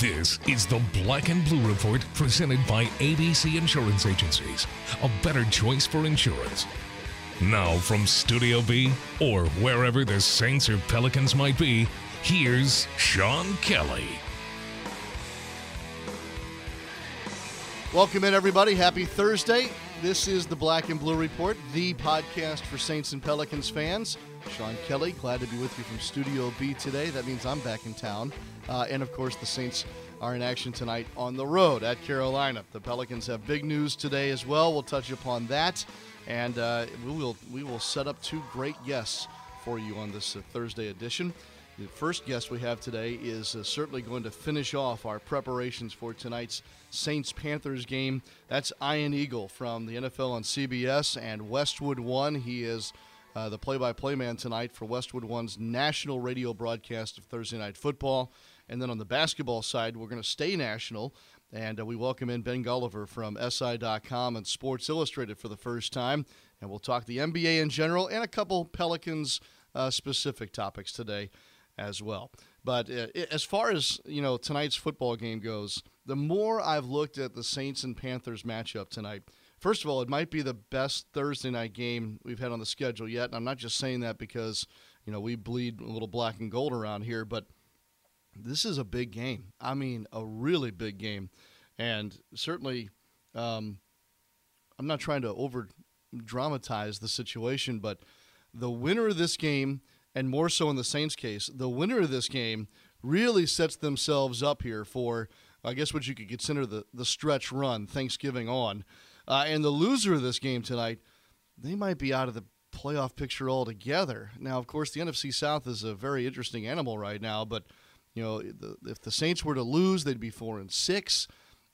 This is the Black and Blue Report presented by ABC Insurance Agencies, a better choice for insurance. Now, from Studio B or wherever the Saints or Pelicans might be, here's Sean Kelly. Welcome in, everybody. Happy Thursday. This is the Black and Blue Report, the podcast for Saints and Pelicans fans. Sean Kelly, glad to be with you from Studio B today. That means I'm back in town. Uh, and of course, the Saints are in action tonight on the road at Carolina. The Pelicans have big news today as well. We'll touch upon that, and uh, we will we will set up two great guests for you on this uh, Thursday edition. The first guest we have today is uh, certainly going to finish off our preparations for tonight's Saints Panthers game. That's Ian Eagle from the NFL on CBS and Westwood One. He is uh, the play by play man tonight for Westwood One's national radio broadcast of Thursday Night Football. And then on the basketball side, we're going to stay national. And uh, we welcome in Ben Golliver from SI.com and Sports Illustrated for the first time. And we'll talk the NBA in general and a couple Pelicans uh, specific topics today as well. But uh, as far as you know, tonight's football game goes, the more I've looked at the Saints and Panthers matchup tonight, first of all, it might be the best Thursday night game we've had on the schedule yet. And I'm not just saying that because you know we bleed a little black and gold around here, but this is a big game. I mean, a really big game, and certainly, um, I'm not trying to over dramatize the situation, but the winner of this game, and more so in the Saints' case, the winner of this game really sets themselves up here for, I guess, what you could consider the the stretch run, Thanksgiving on, uh, and the loser of this game tonight, they might be out of the playoff picture altogether. Now, of course, the NFC South is a very interesting animal right now, but you know, the, if the Saints were to lose, they'd be four and six.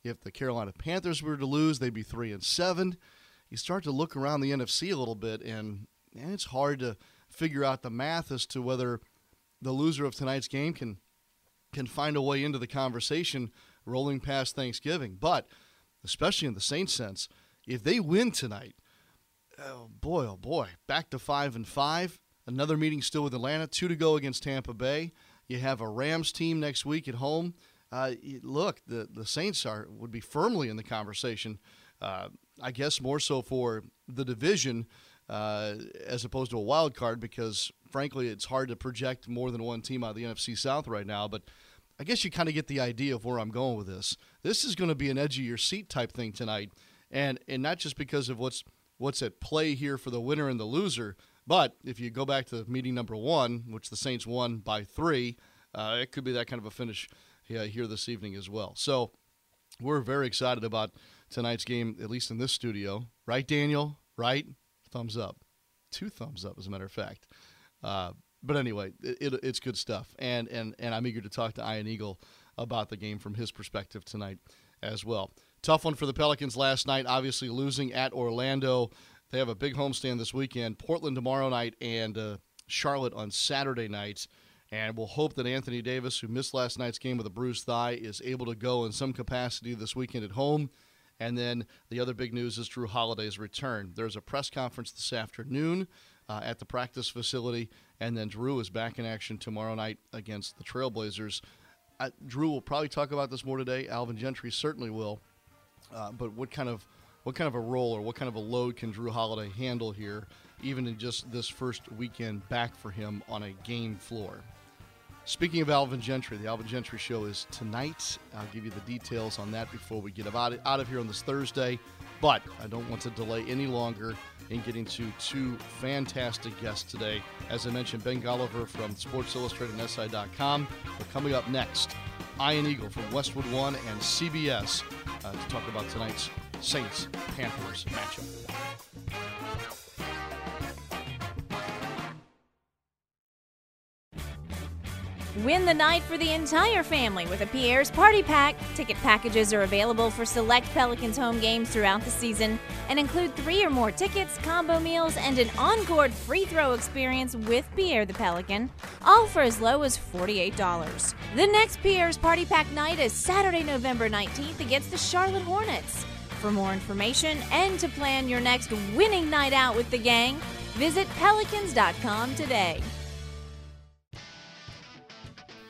If the Carolina Panthers were to lose, they'd be three and seven. You start to look around the NFC a little bit, and man, it's hard to figure out the math as to whether the loser of tonight's game can can find a way into the conversation rolling past Thanksgiving. But especially in the Saints sense, if they win tonight, oh boy, oh boy, back to five and five. Another meeting still with Atlanta, two to go against Tampa Bay. You have a Rams team next week at home. Uh, look, the the Saints are would be firmly in the conversation. Uh, I guess more so for the division uh, as opposed to a wild card because frankly it's hard to project more than one team out of the NFC South right now. But I guess you kind of get the idea of where I'm going with this. This is going to be an edge of your seat type thing tonight, and and not just because of what's what's at play here for the winner and the loser, but if you go back to meeting number one, which the Saints won by three, uh, it could be that kind of a finish uh, here this evening as well. So we're very excited about tonight's game, at least in this studio. Right, Daniel? Right? Thumbs up. Two thumbs up, as a matter of fact. Uh, but anyway, it, it, it's good stuff, and and and I'm eager to talk to Ian Eagle about the game from his perspective tonight as well. Tough one for the Pelicans last night, obviously losing at Orlando. They have a big homestand this weekend. Portland tomorrow night and uh, Charlotte on Saturday night. And we'll hope that Anthony Davis, who missed last night's game with a bruised thigh, is able to go in some capacity this weekend at home. And then the other big news is Jrue Holiday's return. There's a press conference this afternoon uh, at the practice facility, and then Jrue is back in action tomorrow night against the Trailblazers. Uh, Jrue will probably talk about this more today. Alvin Gentry certainly will. Uh, but what kind of what kind of a role or what kind of a load can Jrue Holiday handle here, even in just this first weekend back for him on a game floor? Speaking of Alvin Gentry, the Alvin Gentry Show is tonight. I'll give you the details on that before we get out of here on this Thursday. But I don't want to delay any longer in getting to two fantastic guests today. As I mentioned, Ben Golliver from Sports Illustrated and SI.com. But coming up next, Ian Eagle from Westwood One and CBS uh, to talk about tonight's Saints Panthers matchup. Win the night for the entire family with a Pierre's Party Pack. Ticket packages are available for select Pelicans home games throughout the season and include three or more tickets, combo meals, and an on-court free throw experience with Pierre the Pelican, all for as low as $48. The next Pierre's Party Pack night is Saturday, November 19th against the Charlotte Hornets. For more information and to plan your next winning night out with the gang, visit pelicans.com today.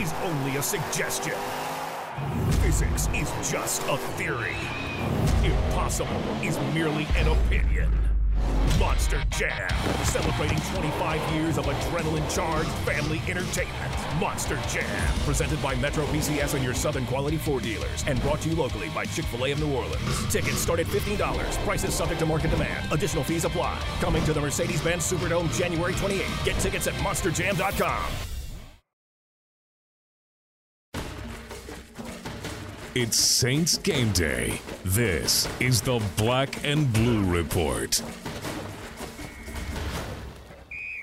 is only a suggestion. Physics is just a theory. Impossible is merely an opinion. Monster Jam, celebrating 25 years of adrenaline-charged family entertainment. Monster Jam, presented by Metro PCS and your Southern Quality Ford dealers, and brought to you locally by Chick-fil-A of New Orleans. Tickets start at $15. Prices subject to market demand. Additional fees apply. Coming to the Mercedes-Benz Superdome January 28. Get tickets at monsterjam.com. It's Saints game day. This is the Black and Blue Report.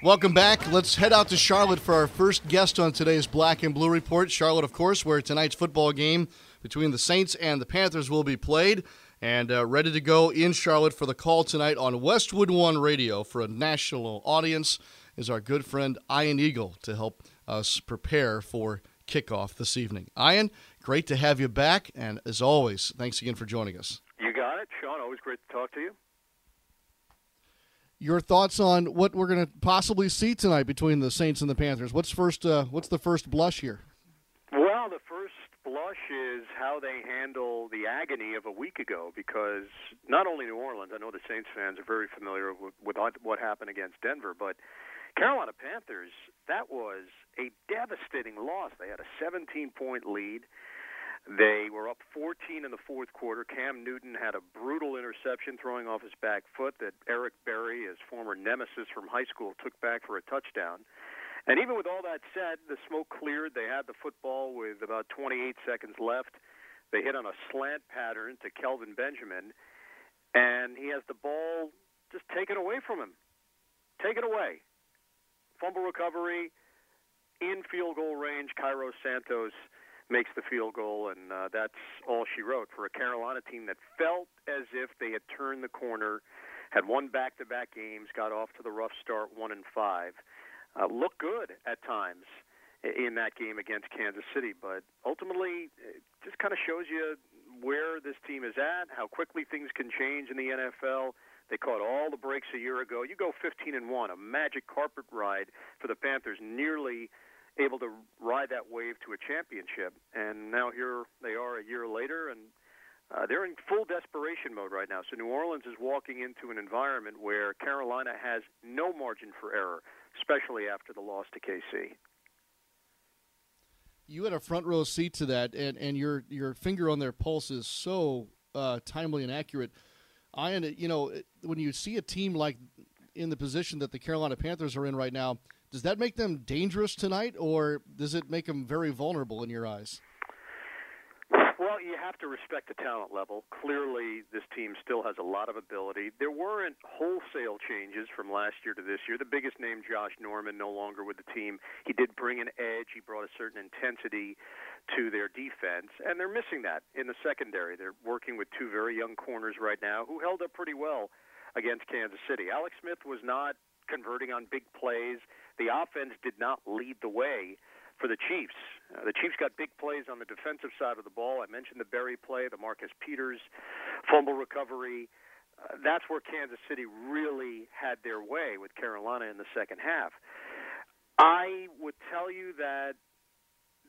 Welcome back. Let's head out to Charlotte for our first guest on today's Black and Blue Report. Charlotte, of course, where tonight's football game between the Saints and the Panthers will be played. And uh, ready to go in Charlotte for the call tonight on Westwood One Radio for a national audience is our good friend Ian Eagle to help us prepare for kickoff this evening. Ian, great to have you back. And as always, thanks again for joining us. You got it, Sean. Always great to talk to you. Your thoughts on what we're going to possibly see tonight between the Saints and the Panthers? What's first? Uh, what's the first blush here? Well, the first blush is how they handle the agony of a week ago, because not only New Orleans, I know the Saints fans are very familiar with, with what happened against Denver, but Carolina Panthers, that was a devastating loss. They had a 17 point lead. They were up 14 in the fourth quarter. Cam Newton had a brutal interception throwing off his back foot that Eric Berry, his former nemesis from high school, took back for a touchdown. And even with all that said, the smoke cleared. They had the football with about 28 seconds left. They hit on a slant pattern to Kelvin Benjamin, and he has the ball just taken away from him. Taken away. Fumble recovery, in field goal range, Cairo Santos makes the field goal, and uh, that's all she wrote for a Carolina team that felt as if they had turned the corner, had won back-to-back games, got off to the rough start, one and five, uh, looked good at times in that game against Kansas City, but ultimately, it just kind of shows you where this team is at, how quickly things can change in the NFL. They caught all the breaks a year ago. You go 15 and one, a magic carpet ride for the Panthers, nearly able to ride that wave to a championship. And now here they are a year later, and uh, they're in full desperation mode right now. So New Orleans is walking into an environment where Carolina has no margin for error, especially after the loss to KC. You had a front row seat to that, and, and your your finger on their pulse is so uh, timely and accurate. I, you know, when you see a team like in the position that the Carolina Panthers are in right now, does that make them dangerous tonight, or does it make them very vulnerable in your eyes? Have to respect the talent level. Clearly, this team still has a lot of ability. There weren't wholesale changes from last year to this year. The biggest name, Josh Norman, no longer with the team. He did bring an edge. He brought a certain intensity to their defense, and they're missing that in the secondary. They're working with two very young corners right now who held up pretty well against Kansas City. Alex Smith was not converting on big plays. The offense did not lead the way for the Chiefs. Uh, the Chiefs got big plays on the defensive side of the ball. I mentioned the Berry play, the Marcus Peters fumble recovery. Uh, that's where Kansas City really had their way with Carolina in the second half. I would tell you that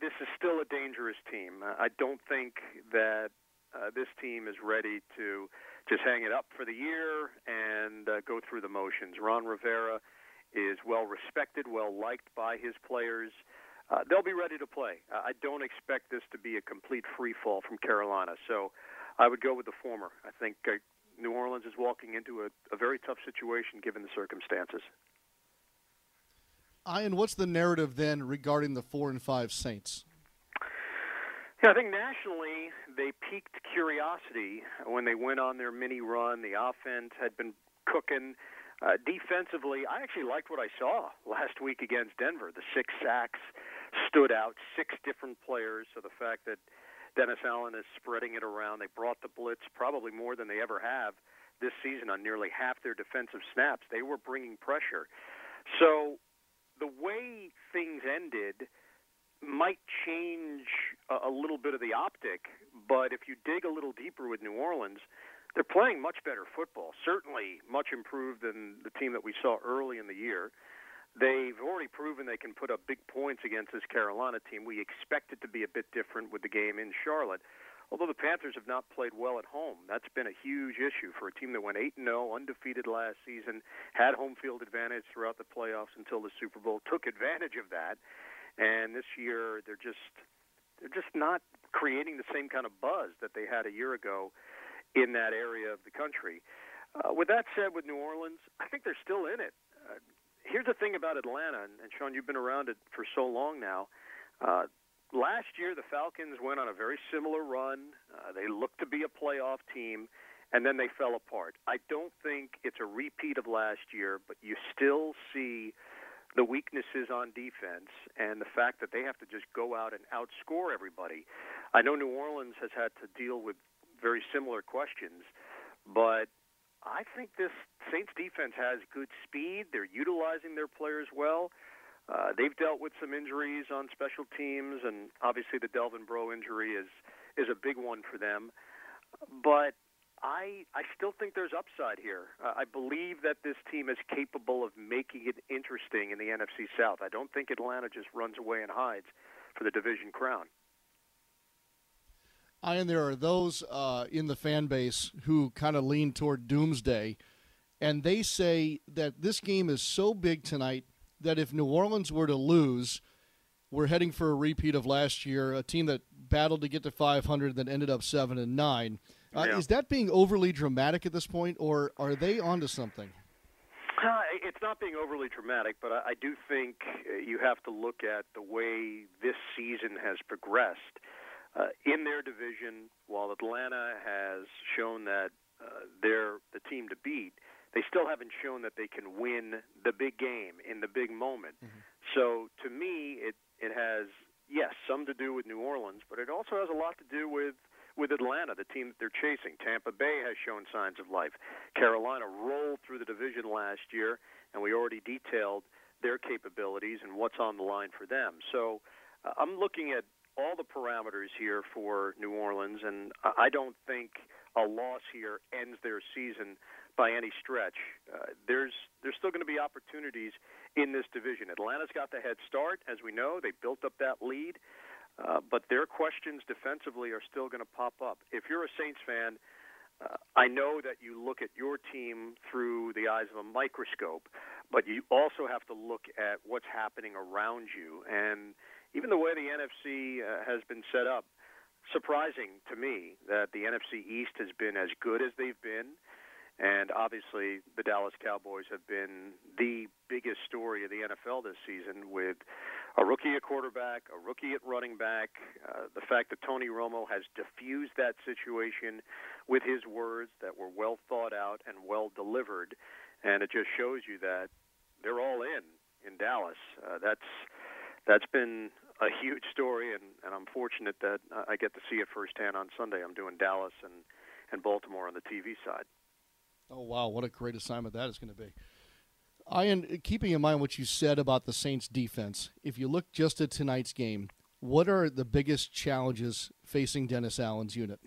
this is still a dangerous team. I don't think that uh, this team is ready to just hang it up for the year and uh, go through the motions. Ron Rivera is well respected, well liked by his players. Uh, they'll be ready to play. Uh, I don't expect this to be a complete free fall from Carolina. So I would go with the former. I think uh, New Orleans is walking into a, a very tough situation given the circumstances. Ian, what's the narrative then regarding the four and five Saints? Yeah, I think nationally they piqued curiosity when they went on their mini run. The offense had been cooking. Uh, defensively, I actually liked what I saw last week against Denver. The six sacks, stood out. Six different players. So the fact that Dennis Allen is spreading it around, they brought the blitz probably more than they ever have this season on nearly half their defensive snaps. They were bringing pressure. So the way things ended might change a, little bit of the optic, but if you dig a little deeper with New Orleans, they're playing much better football. Certainly much improved than the team that we saw early in the year. They've already proven they can put up big points against this Carolina team. We expect it to be a bit different with the game in Charlotte. Although the Panthers have not played well at home, that's been a huge issue for a team that went 8 0, undefeated last season, had home field advantage throughout the playoffs until the Super Bowl, took advantage of that, and this year they're just they're just not creating the same kind of buzz that they had a year ago in that area of the country. Uh, with that said, with New Orleans, I think they're still in it. Uh, here's the thing about Atlanta, and, Sean, you've been around it for so long now. Uh, last year, the Falcons went on a very similar run. Uh, they looked to be a playoff team, and then they fell apart. I don't think it's a repeat of last year, but you still see the weaknesses on defense and the fact that they have to just go out and outscore everybody. I know New Orleans has had to deal with very similar questions, but I think this Saints defense has good speed. They're utilizing their players well. Uh, they've dealt with some injuries on special teams, and obviously the Delvin Breaux injury is is a big one for them. But I I still think there's upside here. Uh, I believe that this team is capable of making it interesting in the NFC South. I don't think Atlanta just runs away and hides for the division crown. And there are those uh, in the fan base who kind of lean toward doomsday, and they say that this game is so big tonight that if New Orleans were to lose, we're heading for a repeat of last year, a team that battled to get to 500 that ended up seven and nine. Uh, yeah. Is that being overly dramatic at this point, or are they onto something? Uh, it's not being overly dramatic, but I, I do think uh, you have to look at the way this season has progressed. Uh, in their division, while Atlanta has shown that uh, they're the team to beat, they still haven't shown that they can win the big game in the big moment. Mm-hmm. So to me, it it has yes some to do with New Orleans, but it also has a lot to do with with Atlanta, the team that they're chasing. Tampa Bay has shown signs of life. Carolina rolled through the division last year, and we already detailed their capabilities and what's on the line for them. So uh, I'm looking at all the parameters here for New Orleans, and I don't think a loss here ends their season by any stretch. Uh, there's there's still going to be opportunities in this division. Atlanta's got the head start, as we know. They built up that lead, uh, but their questions defensively are still going to pop up. If you're a Saints fan, uh, I know that you look at your team through the eyes of a microscope, but you also have to look at what's happening around you and even the way the NFC uh, has been set up, surprising to me that the NFC East has been as good as they've been. And obviously, the Dallas Cowboys have been the biggest story of the NFL this season with a rookie at quarterback, a rookie at running back, uh, the fact that Tony Romo has diffused that situation with his words that were well thought out and well delivered. And it just shows you that they're all in in Dallas. Uh, that's that's been a huge story, and, and I'm fortunate that I get to see it firsthand on Sunday. I'm doing Dallas and, and Baltimore on the TV side. Oh, wow. What a great assignment that is going to be. Ian, keeping in mind what you said about the Saints defense, if you look just at tonight's game, what are the biggest challenges facing Dennis Allen's unit?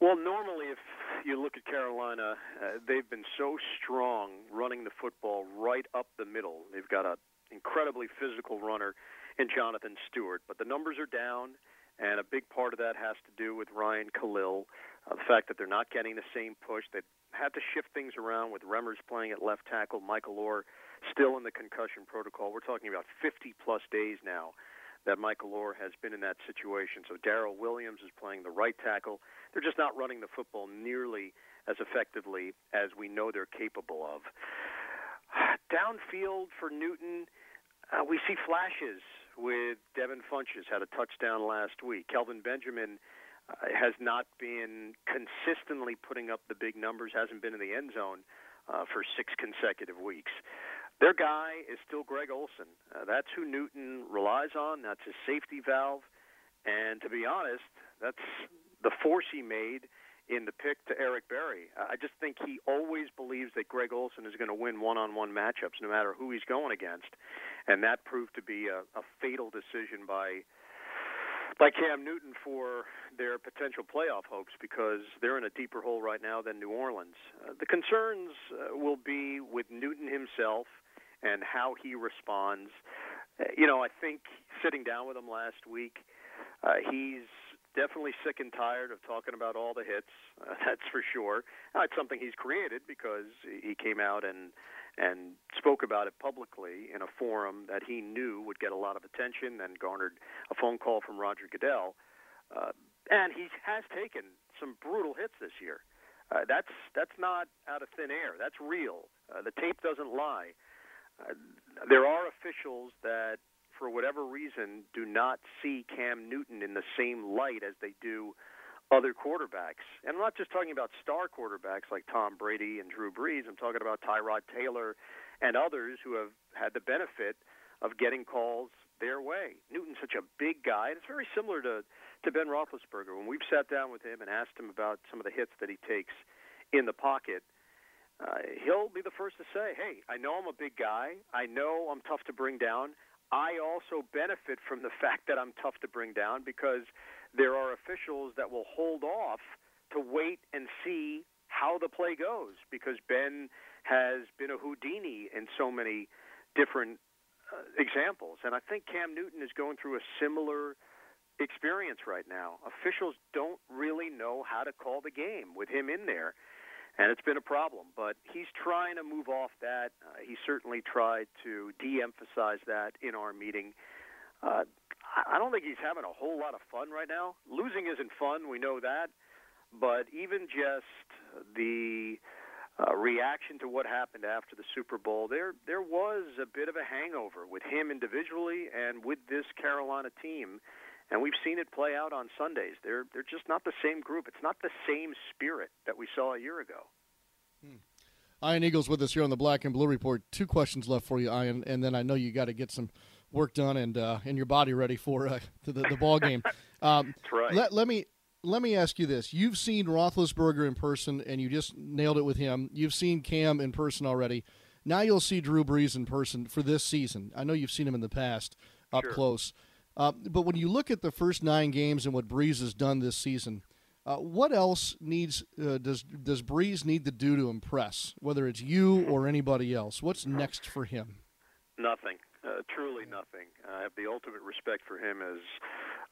Well, normally, if you look at Carolina, uh, they've been so strong running the football right up the middle. They've got a incredibly physical runner in Jonathan Stewart. But the numbers are down, and a big part of that has to do with Ryan Kalil. Uh, the fact that they're not getting the same push. They've had to shift things around with Remmers playing at left tackle, Michael Oher still in the concussion protocol. We're talking about 50 plus days now that Michael Oher has been in that situation. So Daryl Williams is playing the right tackle. They're just not running the football nearly as effectively as we know they're capable of. Downfield for Newton, uh, we see flashes with Devin Funchess had a touchdown last week. Kelvin Benjamin uh, has not been consistently putting up the big numbers, hasn't been in the end zone uh, for six consecutive weeks. their guy is still Greg Olsen. Uh, that's who Newton relies on. That's his safety valve. And to be honest, that's the force he made in the pick to Eric Berry. I just think he always believes that Greg Olsen is going to win one-on-one matchups no matter who he's going against, and that proved to be a, a fatal decision by by Cam Newton for their potential playoff hopes because they're in a deeper hole right now than New Orleans. Uh, the concerns uh, will be with Newton himself and how he responds. Uh, you know, I think sitting down with him last week, uh, he's definitely sick and tired of talking about all the hits. Uh, that's for sure. Uh, it's something he's created because he came out and and spoke about it publicly in a forum that he knew would get a lot of attention and garnered a phone call from Roger Goodell. Uh, and he has taken some brutal hits this year. Uh, that's that's not out of thin air. That's real. Uh, the tape doesn't lie. Uh, there are officials that for whatever reason, do not see Cam Newton in the same light as they do other quarterbacks. And I'm not just talking about star quarterbacks like Tom Brady and Drew Brees. I'm talking about Tyrod Taylor and others who have had the benefit of getting calls their way. Newton's such a big guy. And it's very similar to to Ben Roethlisberger. When we've sat down with him and asked him about some of the hits that he takes in the pocket, uh, he'll be the first to say, "Hey, I know I'm a big guy. I know I'm tough to bring down. I also benefit from the fact that I'm tough to bring down because there are officials that will hold off to wait and see how the play goes because Ben has been a Houdini in so many different uh, examples. And I think Cam Newton is going through a similar experience right now. Officials don't really know how to call the game with him in there and it's been a problem. But he's trying to move off that. Uh, he certainly tried to de-emphasize that in our meeting. Uh, I don't think he's having a whole lot of fun right now. Losing isn't fun, we know that. But even just the uh, reaction to what happened after the Super Bowl, there there was a bit of a hangover with him individually and with this Carolina team and we've seen it play out on Sundays. They're they're just not the same group. It's not the same spirit that we saw a year ago. Hmm. Ian Eagles with us here on the Black and Blue Report. Two questions left for you, Ian, and then I know you got to get some work done and uh, and your body ready for uh, the, the ball game. Um, That's right. Let, let me let me ask you this: You've seen Roethlisberger in person, and you just nailed it with him. You've seen Cam in person already. Now you'll see Drew Brees in person for this season. I know you've seen him in the past up sure. close. Uh, but when you look at the first nine games and what Brees has done this season, uh, what else needs uh, does does Brees need to do to impress? Whether it's you or anybody else, what's next for him? Nothing, uh, truly nothing. I have the ultimate respect for him as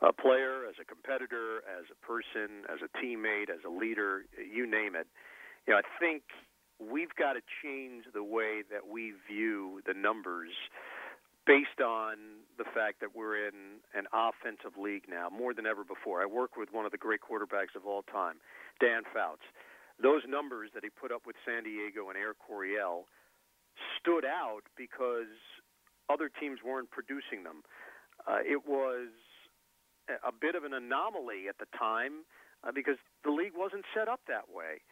a player, as a competitor, as a person, as a teammate, as a leader. You name it. You know, I think we've got to change the way that we view the numbers based on the fact that we're in an offensive league now more than ever before. I work with one of the great quarterbacks of all time, Dan Fouts. Those numbers that he put up with San Diego and Air Coryell stood out because other teams weren't producing them. Uh, it was a bit of an anomaly at the time uh, because the league wasn't set up that way.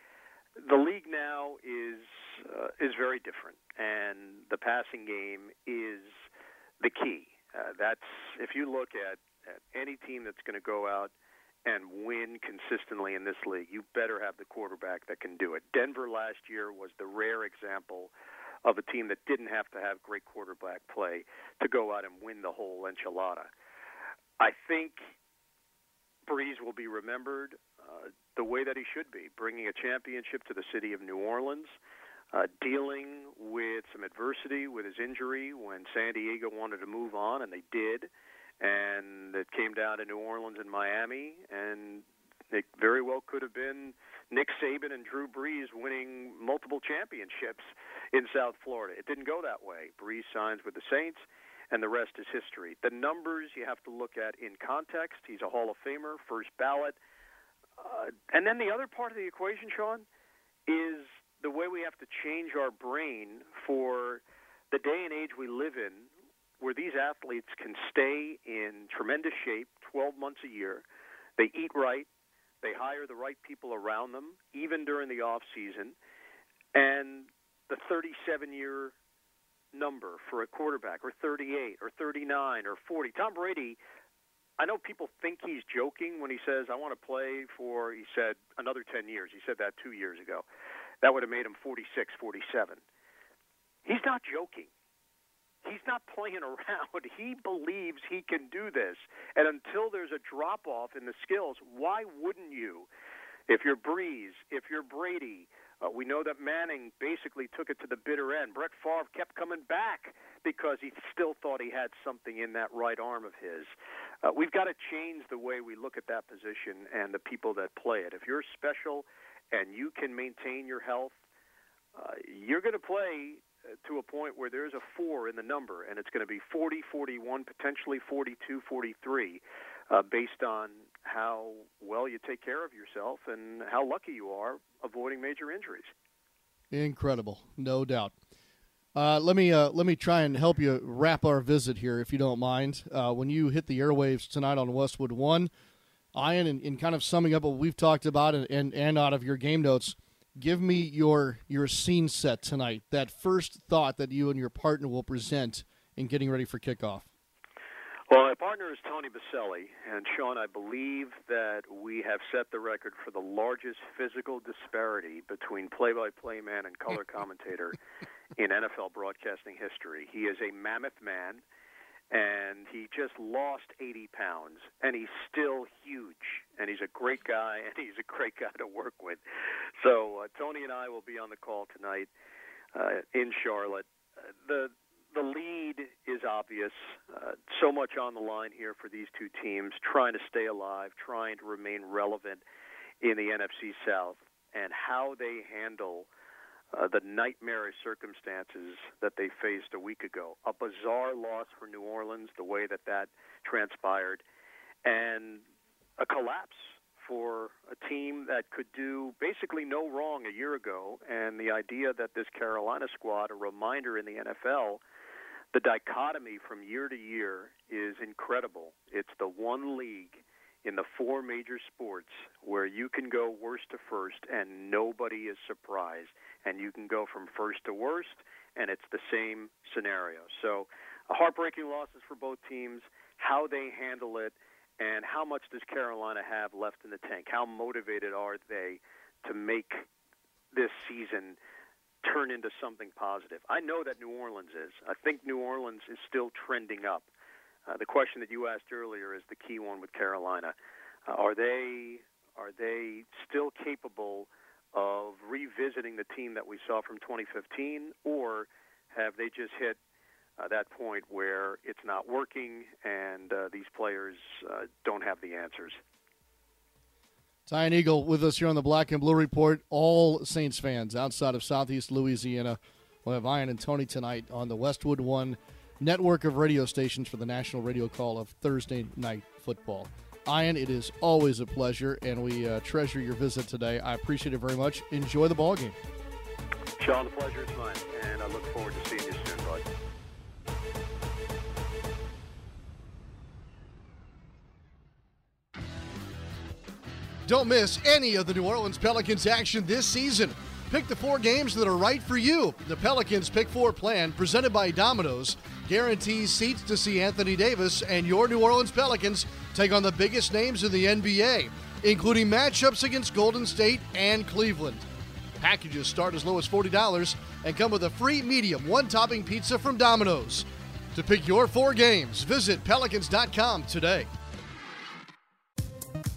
The league now is uh, is very different, and the passing game is the key. Uh, that's if you look at, at any team that's going to go out and win consistently in this league, you better have the quarterback that can do it. Denver last year was the rare example of a team that didn't have to have great quarterback play to go out and win the whole enchilada. I think Brees will be remembered uh, the way that he should be, bringing a championship to the city of New Orleans uh, dealing with some adversity with his injury when San Diego wanted to move on, and they did. And it came down to New Orleans and Miami, and it very well could have been Nick Saban and Drew Brees winning multiple championships in South Florida. It didn't go that way. Brees signs with the Saints, and the rest is history. The numbers you have to look at in context. He's a Hall of Famer, first ballot. Uh, and then the other part of the equation, Sean, is the way we have to change our brain for the day and age we live in, where these athletes can stay in tremendous shape 12 months a year. They eat right. They hire the right people around them, even during the off season. And the 37 year number for a quarterback, or 38, or 39, or 40. Tom Brady, I know people think he's joking when he says, I want to play for, he said, another 10 years. He said that two years ago. That would have made him 46, 47. He's not joking. He's not playing around. He believes he can do this. And until there's a drop off in the skills, why wouldn't you? If you're Brees, if you're Brady, uh, we know that Manning basically took it to the bitter end. Brett Favre kept coming back because he still thought he had something in that right arm of his. Uh, we've got to change the way we look at that position and the people that play it. If you're special and you can maintain your health, uh, you're going to play uh, to a point where there's a four in the number, and it's going to be 40, 41, potentially 42, 43, uh, based on how well you take care of yourself and how lucky you are avoiding major injuries. Incredible, no doubt. Uh, let me uh, let me try and help you wrap our visit here, if you don't mind. Uh, when you hit the airwaves tonight on Westwood One, Ian, in, in kind of summing up what we've talked about and, and, and out of your game notes, give me your your scene set tonight. That first thought that you and your partner will present in getting ready for kickoff. Well, my partner is Tony Boselli, and Sean, I believe that we have set the record for the largest physical disparity between play-by-play man and color commentator in NFL broadcasting history. He is a mammoth man and he just lost 80 pounds, and he's still huge, and he's a great guy, and he's a great guy to work with. So uh, Tony and I will be on the call tonight uh, in Charlotte. The the lead is obvious. Uh, so much on the line here for these two teams, trying to stay alive, trying to remain relevant in the NFC South, and how they handle uh, the nightmarish circumstances that they faced a week ago. A bizarre loss for New Orleans, the way that that transpired, and a collapse for a team that could do basically no wrong a year ago. And the idea that this Carolina squad, a reminder in the NFL, the dichotomy from year to year is incredible. It's the one league in the four major sports where you can go worst to first and nobody is surprised and you can go from first to worst and it's the same scenario. So heartbreaking losses for both teams how they handle it and how much does carolina have left in the tank? How motivated are they to make this season turn into something positive? I know that new orleans is. I think new orleans is still trending up. Uh, the question that you asked earlier is the key one with Carolina. Uh, are they are they still capable of revisiting the team that we saw from 2015, or have they just hit uh, that point where it's not working and uh, these players uh, don't have the answers? Ian Eagle with us here on the Black and Blue Report. All Saints fans outside of Southeast Louisiana. We'll have Ian and Tony tonight on the Westwood One network of radio stations for the national radio call of Thursday Night Football. Ian, it is always a pleasure, and we uh, treasure your visit today. I appreciate it very much. Enjoy the ball game. Sean, the pleasure is mine, and I look forward to seeing you soon, bud. Don't miss any of the New Orleans Pelicans action this season. Pick the four games that are right for you. The Pelicans Pick Four plan, presented by Domino's, guarantees seats to see Anthony Davis and your New Orleans Pelicans take on the biggest names in the NBA, including matchups against Golden State and Cleveland. Packages start as low as $40 and come with a free medium one topping pizza from Domino's. To pick your four games, visit pelicans.com today.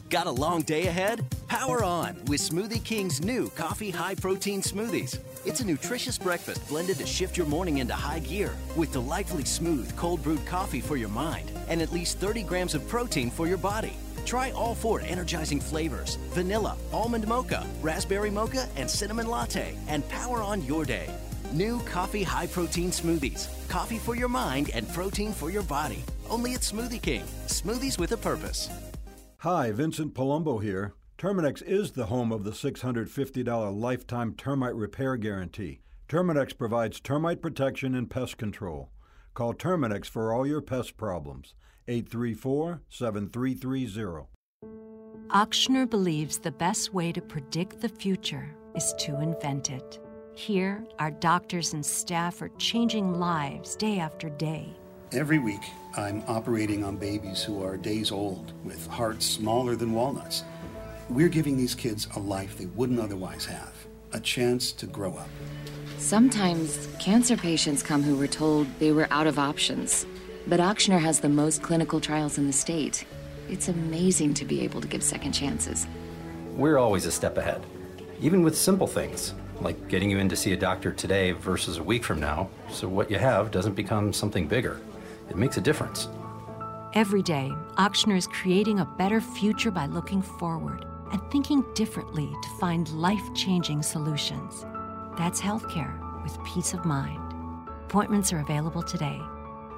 Got a long day ahead? Power on with Smoothie King's new coffee high protein smoothies. It's a nutritious breakfast blended to shift your morning into high gear with delightfully smooth cold brewed coffee for your mind and at least 30 grams of protein for your body. Try all four energizing flavors vanilla, almond mocha, raspberry mocha, and cinnamon latte and power on your day. New coffee high protein smoothies. Coffee for your mind and protein for your body. Only at Smoothie King. Smoothies with a purpose. Hi, Vincent Palumbo here. Terminix is the home of the $650 lifetime termite repair guarantee. Terminix provides termite protection and pest control. Call Terminix for all your pest problems. 834 7330. Ochsner believes the best way to predict the future is to invent it. Here, our doctors and staff are changing lives day after day. Every week, I'm operating on babies who are days old with hearts smaller than walnuts. We're giving these kids a life they wouldn't otherwise have, a chance to grow up. Sometimes cancer patients come who were told they were out of options. But Ochsner has the most clinical trials in the state. It's amazing to be able to give second chances. We're always a step ahead, even with simple things like getting you in to see a doctor today versus a week from now, so what you have doesn't become something bigger. It makes a difference. Every day, Ochsner is creating a better future by looking forward and thinking differently to find life changing solutions. That's healthcare with peace of mind. Appointments are available today.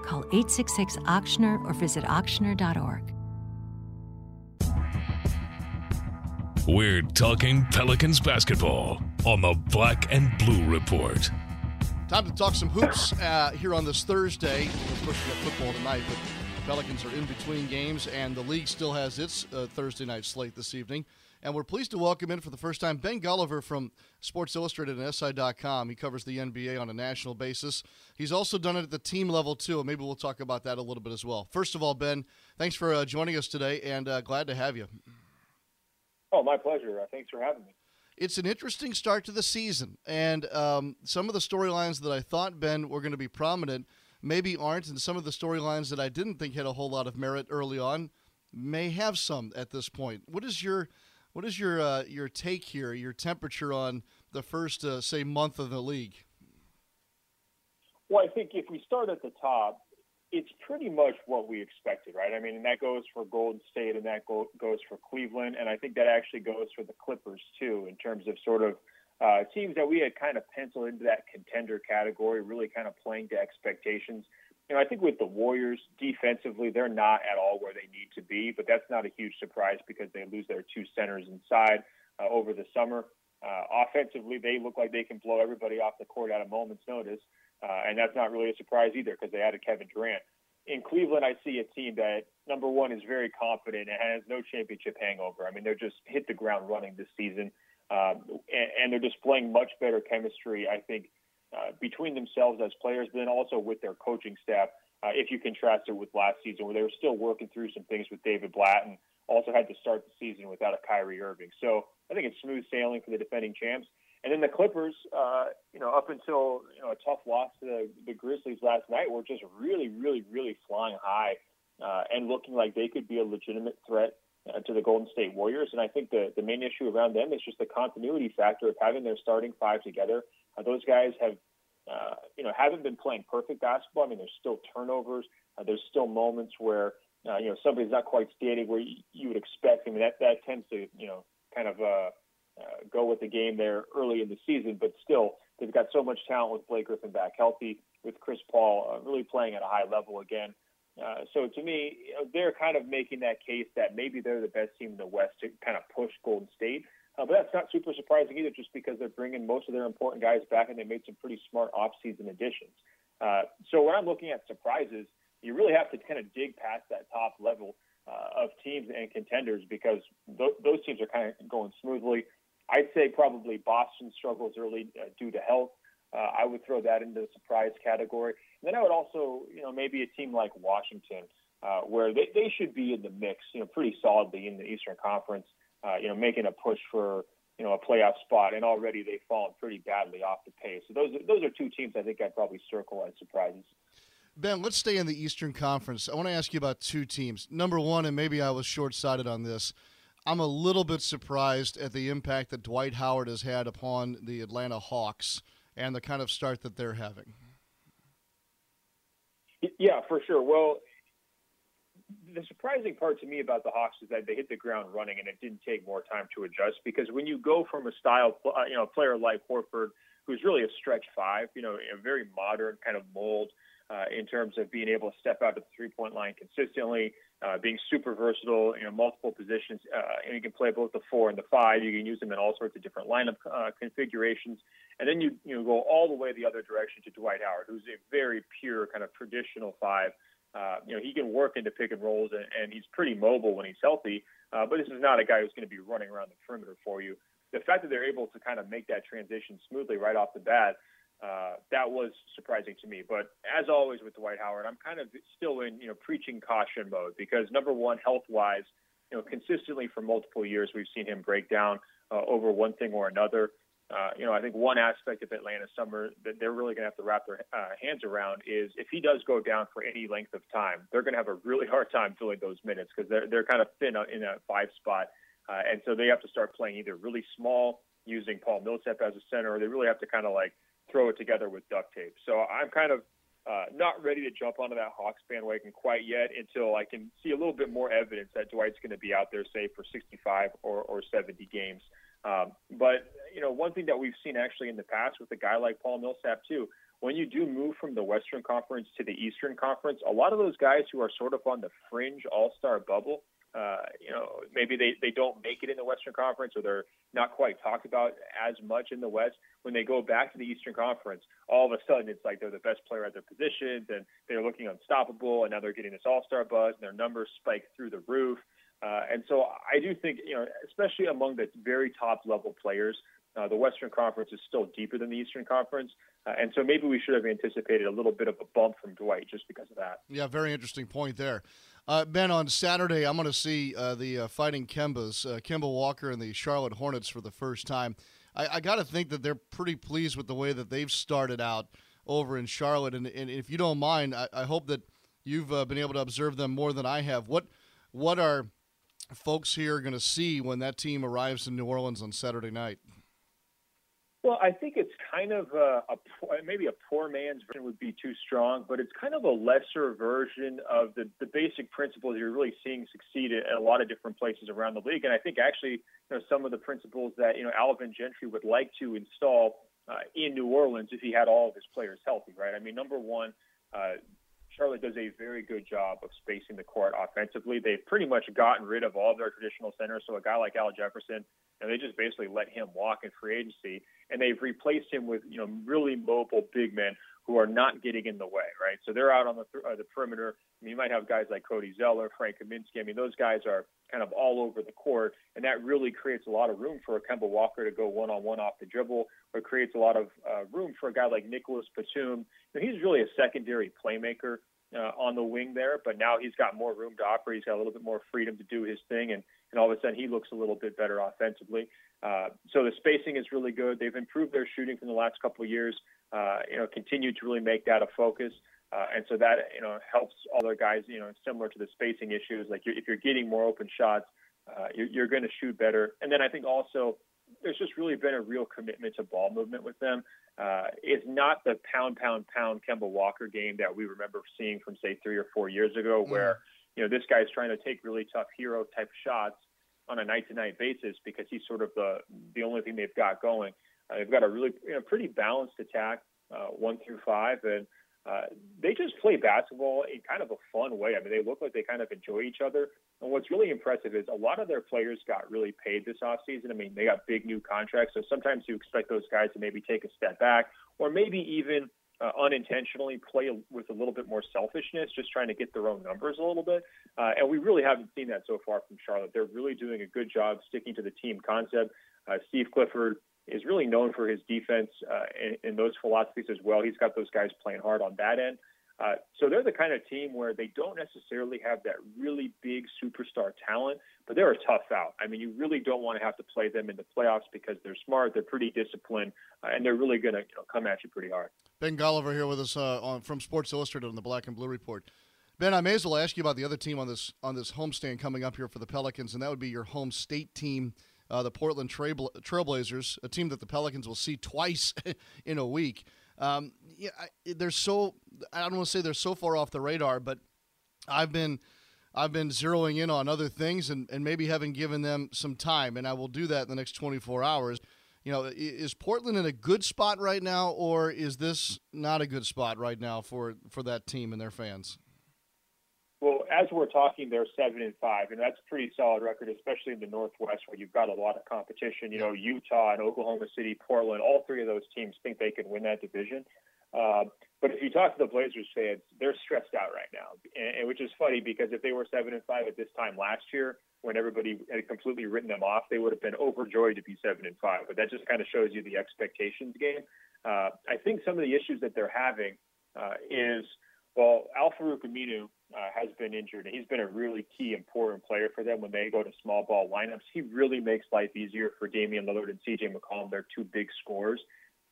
Call 866 Ochsner or visit Ochsner.org. We're talking Pelicans basketball on the Black and Blue Report. Time to talk some hoops uh, here on this Thursday. Of course, we got football tonight, but the Pelicans are in between games, and the league still has its uh, Thursday night slate this evening. And we're pleased to welcome in for the first time Ben Golliver from Sports Illustrated and SI.com. He covers the NBA on a national basis. He's also done it at the team level, too. Maybe we'll talk about that a little bit as well. First of all, Ben, thanks for uh, joining us today, and uh, glad to have you. Oh, my pleasure. Uh, thanks for having me. It's an interesting start to the season, and um, some of the storylines that I thought, Ben, were going to be prominent maybe aren't, and some of the storylines that I didn't think had a whole lot of merit early on may have some at this point. What is your what is your uh, your take here, your temperature on the first, uh, say, month of the league? Well, I think if we start at the top, it's pretty much what we expected, right? I mean, and that goes for Golden State and that go- goes for Cleveland, and I think that actually goes for the Clippers too, in terms of sort of uh, teams that we had kind of penciled into that contender category, really kind of playing to expectations you know, I think with the Warriors defensively, they're not at all where they need to be, but that's not a huge surprise because they lose their two centers inside uh, over the summer. Uh, offensively, they look like they can blow everybody off the court at a moment's notice, uh, and that's not really a surprise either because they added Kevin Durant. In Cleveland, I see a team that number one is very confident and has no championship hangover. I mean, they're just hit the ground running this season, um, and, and they're displaying much better chemistry. I think uh, between themselves as players, but then also with their coaching staff. Uh, if you contrast it with last season, where they were still working through some things with David Blatt and also had to start the season without a Kyrie Irving. So I think it's smooth sailing for the defending champs. And then the Clippers, uh, you know, up until you know a tough loss to the, the Grizzlies last night, were just really, really, really flying high uh, and looking like they could be a legitimate threat uh, to the Golden State Warriors. And I think the the main issue around them is just the continuity factor of having their starting five together uh, those guys have, uh, you know, haven't been playing perfect basketball. I mean, there's still turnovers. Uh, there's still moments where, uh, you know, somebody's not quite standing where you, you would expect. I mean, that that tends to, you know, kind of uh, uh, go with the game there early in the season. But still, they've got so much talent with Blake Griffin back healthy, with Chris Paul uh, really playing at a high level again. Uh, so to me, you know, they're kind of making that case that maybe they're the best team in the West to kind of push Golden State. Uh, but that's not super surprising either, just because they're bringing most of their important guys back and they made some pretty smart off-season additions. Uh, so when I'm looking at surprises, you really have to kind of dig past that top level uh, of teams and contenders because th- those teams are kind of going smoothly. I'd say probably Boston struggles early uh, due to health. Uh, I would throw that into the surprise category. And then I would also, you know, maybe a team like Washington, uh, where they, they should be in the mix, you know, pretty solidly in the Eastern Conference uh, Uh, you know, making a push for you know a playoff spot, and already they've fallen pretty badly off the pace. So those those are two teams I think I'd probably circle as surprises. Ben, let's stay in the Eastern Conference. I want to ask you about two teams. Number one, and maybe I was short sighted on this. I'm a little bit surprised at the impact that Dwight Howard has had upon the Atlanta Hawks and the kind of start that they're having. Yeah, for sure. Well, the surprising part to me about the Hawks is that they hit the ground running and it didn't take more time to adjust because when you go from a style, uh, you know, a player like Horford, who's really a stretch five, you know, a very modern kind of mold uh, in terms of being able to step out to the three point line consistently, uh, being super versatile, you know, multiple positions. Uh, and you can play both the four and the five. You can use them in all sorts of different lineup uh, configurations. And then you, you know, go all the way the other direction to Dwight Howard, who's a very pure kind of traditional five uh, you know, he can work into pick and rolls, and, and he's pretty mobile when he's healthy. Uh, but this is not a guy who's going to be running around the perimeter for you. the fact that they're able to kind of make that transition smoothly right off the bat, uh, that was surprising to me. But as always with Dwight Howard, I'm kind of still in you know preaching caution mode because number one, health wise, you know, consistently for multiple years we've seen him break down uh, over one thing or another. Uh, you know, I think one aspect of Atlanta summer that they're really going to have to wrap their uh, hands around is if he does go down for any length of time, they're going to have a really hard time filling those minutes because they're they're kind of thin in a five spot, uh, and so they have to start playing either really small using Paul Millsap as a center, or they really have to kind of like throw it together with duct tape. So I'm kind of uh, not ready to jump onto that Hawks bandwagon quite yet until I can see a little bit more evidence that Dwight's going to be out there, say, for 65 or, or 70 games. Um, but you know, one thing that we've seen actually in the past with a guy like Paul Millsap too, when you do move from the Western Conference to the Eastern Conference, a lot of those guys who are sort of on the fringe All-Star bubble, uh, you know, maybe they, they don't make it in the Western Conference or they're not quite talked about as much in the West. When they go back to the Eastern Conference, all of a sudden it's like they're the best player at their positions and they're looking unstoppable and now they're getting this all-star buzz and their numbers spike through the roof. Uh, and so I do think, you know, especially among the very top level players, uh, the Western Conference is still deeper than the Eastern Conference. Uh, and so maybe we should have anticipated a little bit of a bump from Dwight just because of that. Yeah, very interesting point there. Uh, ben, on Saturday, I'm going to see uh, the uh, Fighting Kembas, uh, Kemba Walker and the Charlotte Hornets for the first time. I, I got to think that they're pretty pleased with the way that they've started out over in Charlotte. And, and if you don't mind, I, I hope that you've been able to observe them more than I have. What what are folks here are going to see when that team arrives in New Orleans on Saturday night? Well, I think it's kind of a, a maybe a poor man's version would be too strong, but it's kind of a lesser version of the, the basic principles you're really seeing succeed at a lot of different places around the league. And I think actually, you know, some of the principles that you know Alvin Gentry would like to install uh, in New Orleans if he had all of his players healthy, right? I mean, number one, uh, Charlotte does a very good job of spacing the court offensively. They've pretty much gotten rid of all their traditional centers. So a guy like Al Jefferson, and they just basically let him walk in free agency, and they've replaced him with you know really mobile big men who are not getting in the way, right? So they're out on the uh, the perimeter. I mean, you might have guys like Cody Zeller, Frank Kaminsky. I mean, those guys are kind of all over the court, and that really creates a lot of room for a Kemba Walker to go one on one off the dribble, or creates a lot of uh, room for a guy like Nicholas Batum. You know, he's really a secondary playmaker uh, on the wing there, but now he's got more room to operate. He's got a little bit more freedom to do his thing, and, and all of a sudden he looks a little bit better offensively. Uh, so the spacing is really good. They've improved their shooting from the last couple of years. Uh, you know, continue to really make that a focus. Uh, and so that you know helps all their guys. You know, similar to the spacing issues. Like you're, if you're getting more open shots, uh, you're, you're going to shoot better. And then I think also there's just really been a real commitment to ball movement with them. Uh, it's not the pound, pound, pound Kemba Walker game that we remember seeing from say three or four years ago, mm. where you know this guy's trying to take really tough hero type shots on a night to night basis because he's sort of the the only thing they've got going. Uh, they've got a really you know pretty balanced attack, uh, one through five, and uh, they just play basketball in kind of a fun way. I mean, they look like they kind of enjoy each other. And what's really impressive is a lot of their players got really paid this offseason. I mean, they got big new contracts. So sometimes you expect those guys to maybe take a step back or maybe even uh, unintentionally play with a little bit more selfishness, just trying to get their own numbers a little bit. Uh, and we really haven't seen that so far from Charlotte. They're really doing a good job sticking to the team concept. Uh, Steve Clifford is really known for his defense uh, in, in those philosophies as well. He's got those guys playing hard on that end. Uh, so they're the kind of team where they don't necessarily have that really big superstar talent, but they're a tough out. I mean, you really don't want to have to play them in the playoffs because they're smart, they're pretty disciplined, uh, and they're really going to you know, come at you pretty hard. Ben Golliver here with us uh, on, from Sports Illustrated on the Black and Blue Report. Ben, I may as well ask you about the other team on this on this homestand coming up here for the Pelicans, and that would be your home state team, uh, the Portland Trail- Trailblazers, a team that the Pelicans will see twice in a week. Um, yeah, I, they're so I don't want to say they're so far off the radar, but I've been I've been zeroing in on other things and, and maybe haven't given them some time, and I will do that in the next 24 hours. You know, is Portland in a good spot right now, or is this not a good spot right now for for that team and their fans? Well, as we're talking, they're seven and five, and that's a pretty solid record, especially in the Northwest where you've got a lot of competition. You know, Utah and Oklahoma City, Portland, all three of those teams think they can win that division. Uh, but if you talk to the Blazers fans, they're stressed out right now, and, and which is funny because if they were seven and five at this time last year, when everybody had completely written them off, they would have been overjoyed to be seven and five. But that just kind of shows you the expectations game. Uh, I think some of the issues that they're having uh, is well, Al-Farouq Aminu uh, has been injured, and he's been a really key, important player for them when they go to small ball lineups. He really makes life easier for Damian Lillard and C.J. McCollum. They're two big scorers,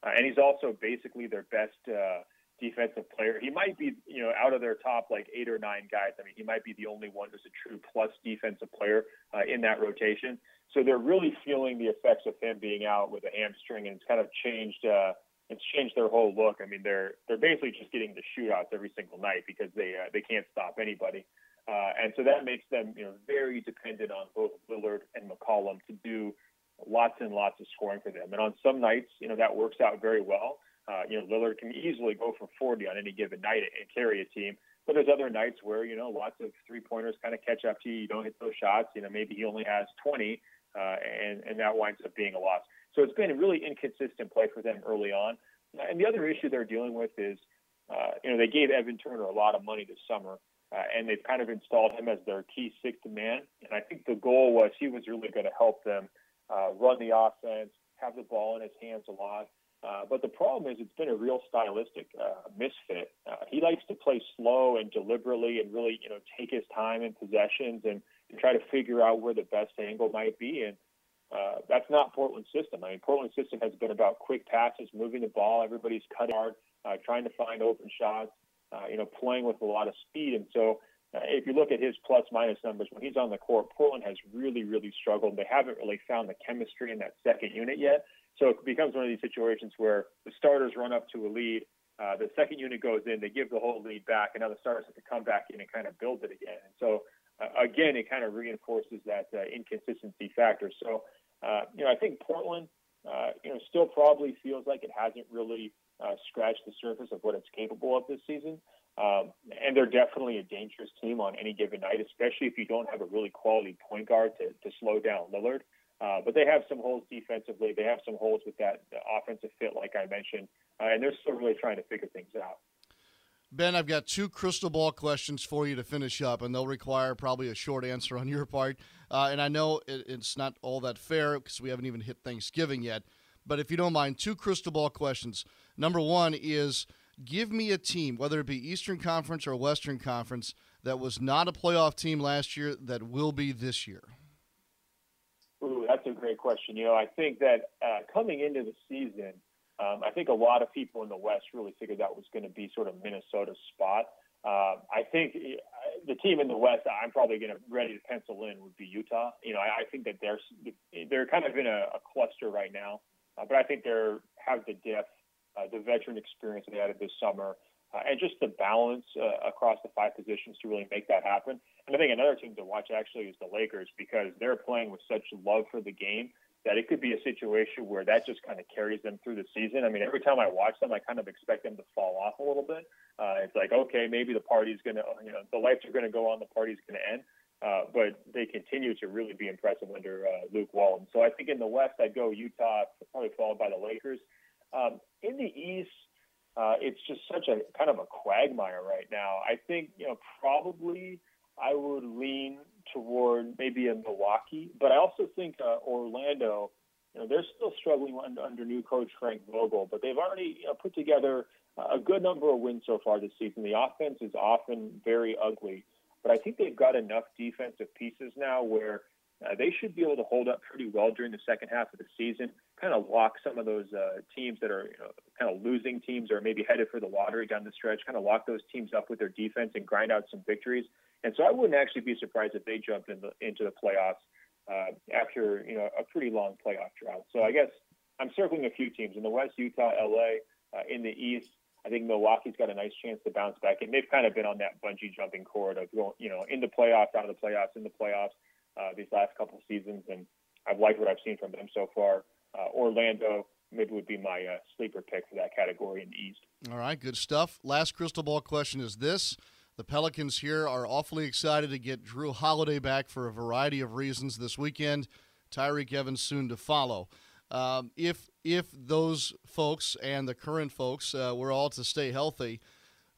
uh, and he's also basically their best uh, defensive player. He might be, you know, out of their top like eight or nine guys. I mean, he might be the only one who's a true plus defensive player uh, in that rotation. So they're really feeling the effects of him being out with a hamstring, and it's kind of changed. Uh, it's changed their whole look. I mean, they're they're basically just getting the shootouts every single night because they uh, they can't stop anybody, uh, and so that makes them you know very dependent on both Lillard and McCollum to do lots and lots of scoring for them. And on some nights, you know, that works out very well. Uh, you know, Lillard can easily go for 40 on any given night and carry a team. But there's other nights where, you know, lots of three pointers kind of catch up to you. You don't hit those shots. You know, maybe he only has 20, uh, and, and that winds up being a loss. So it's been a really inconsistent play for them early on. And the other issue they're dealing with is, uh, you know, they gave Evan Turner a lot of money this summer, uh, and they've kind of installed him as their key sixth man. And I think the goal was he was really going to help them uh, run the offense, have the ball in his hands a lot. Uh, but the problem is it's been a real stylistic uh, misfit. Uh, he likes to play slow and deliberately and really, you know, take his time in possessions and, and try to figure out where the best angle might be. And uh, that's not Portland's system. I mean, Portland's system has been about quick passes, moving the ball. Everybody's cut hard, uh, trying to find open shots. Uh, you know, playing with a lot of speed. And so, uh, if you look at his plus minus numbers when he's on the court, Portland has really, really struggled. They haven't really found the chemistry in that second unit yet. So it becomes one of these situations where the starters run up to a lead, uh, the second unit goes in, they give the whole lead back, and now the starters have to come back in and kind of build it again. And so uh, again, it kind of reinforces that uh, inconsistency factor. So you know, I think Portland, uh, you know, still probably feels like it hasn't really uh, scratched the surface of what it's capable of this season. Um, and they're definitely a dangerous team on any given night, especially if you don't have a really quality point guard to, to slow down Lillard. Uh, but they have some holes defensively. They have some holes with that offensive fit, like I mentioned, uh, and they're still really trying to figure things out. Ben, I've got two crystal ball questions for you to finish up, and they'll require probably a short answer on your part. Uh, and I know it, it's not all that fair because we haven't even hit Thanksgiving yet. But if you don't mind, two crystal ball questions. Number one is give me a team, whether it be Eastern Conference or Western Conference, that was not a playoff team last year that will be this year. Ooh, that's a great question. You know, I think that uh, coming into the season, um, I think a lot of people in the West really figured that was going to be sort of Minnesota's spot. Uh, I think uh, the team in the West, I'm probably going to ready to pencil in would be Utah. You know, I, I think that they're they're kind of in a, a cluster right now, uh, but I think they're have the depth, uh, the veteran experience they added this summer, uh, and just the balance uh, across the five positions to really make that happen. And I think another team to watch actually is the Lakers because they're playing with such love for the game that it could be a situation where that just kind of carries them through the season. I mean, every time I watch them, I kind of expect them to fall off a little bit. Uh, it's like, okay, maybe the party's going to, you know, the lights are going to go on, the party's going to end. Uh, but they continue to really be impressive under uh, Luke Walton. So I think in the West, I'd go Utah, probably followed by the Lakers. Um, in the East, uh, it's just such a kind of a quagmire right now. I think, you know, probably I would lean toward maybe a Milwaukee, but I also think uh, Orlando. You know, they're still struggling under, under new coach Frank Vogel, but they've already you know, put together a good number of wins so far this season. The offense is often very ugly, but I think they've got enough defensive pieces now where uh, they should be able to hold up pretty well during the second half of the season, kind of lock some of those uh, teams that are you know, kind of losing teams or maybe headed for the lottery down the stretch, kind of lock those teams up with their defense and grind out some victories. And so I wouldn't actually be surprised if they jumped in the, into the playoffs uh, after you know a pretty long playoff drought. So I guess I'm circling a few teams in the West: Utah, LA. Uh, in the East, I think Milwaukee's got a nice chance to bounce back, and they've kind of been on that bungee jumping cord of going, you know, in the playoffs, out of the playoffs, in the playoffs uh, these last couple seasons, and I've liked what I've seen from them so far. Uh, Orlando maybe would be my uh, sleeper pick for that category in the East. All right, good stuff. Last crystal ball question is this. The Pelicans here are awfully excited to get Jrue Holiday back for a variety of reasons this weekend. Tyreke Evans soon to follow. Um, if if those folks and the current folks uh, were all to stay healthy,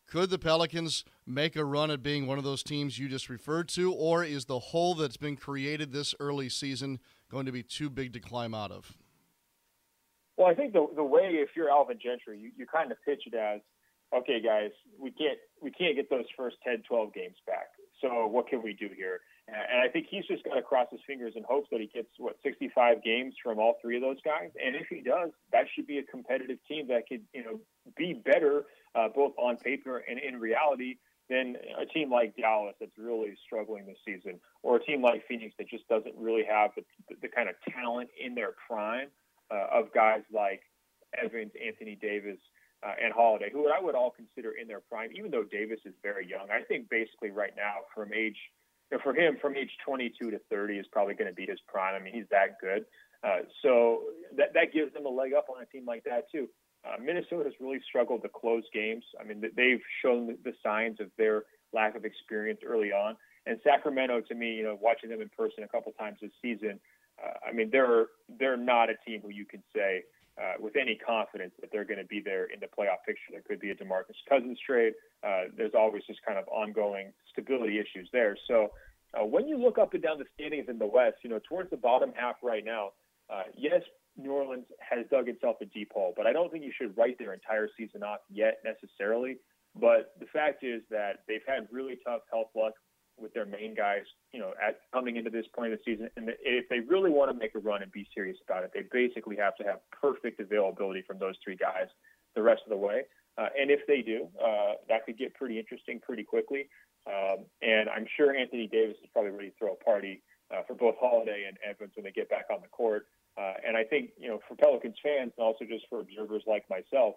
Could the Pelicans make a run at being one of those teams you just referred to, or is the hole that's been created this early season going to be too big to climb out of? Well, I think the the way if you're Alvin Gentry, you, you kind of pitch it as, okay, guys, we can't we can't get those first 10, 12 games back. So what can we do here? And I think he's just got to cross his fingers and hopes that he gets what 65 games from all three of those guys. And if he does, that should be a competitive team that could you know be better uh, both on paper and in reality than a team like Dallas that's really struggling this season, or a team like Phoenix that just doesn't really have the, the kind of talent in their prime uh, of guys like Evans, Anthony Davis, uh, and Holiday, who I would all consider in their prime, even though Davis is very young. I think basically right now, from age you know, for him, from age 22 to 30 is probably going to be his prime. I mean, he's that good. Uh, so that that gives them a leg up on a team like that too. Uh, Minnesota's really struggled to close games. I mean, they've shown the signs of their lack of experience early on. And Sacramento, to me, you know, watching them in person a couple times this season, uh, I mean, they're they're not a team who you can say uh, with any confidence that they're going to be there in the playoff picture. There could be a DeMarcus Cousins trade. Uh, there's always just kind of ongoing stability issues there. So uh, when you look up and down the standings in the West, you know, towards the bottom half right now, uh, yes, New Orleans has dug itself a deep hole, but I don't think you should write their entire season off yet necessarily. But the fact is that they've had really tough health luck with their main guys, you know, at coming into this point of the season. And if they really want to make a run and be serious about it, they basically have to have perfect availability from those three guys the rest of the way. Uh, and if they do, uh, that could get pretty interesting pretty quickly. Um, and I'm sure Anthony Davis is probably ready to throw a party uh, for both Holiday and Evans when they get back on the court. Uh, and I think, you know, for Pelicans fans and also just for observers like myself,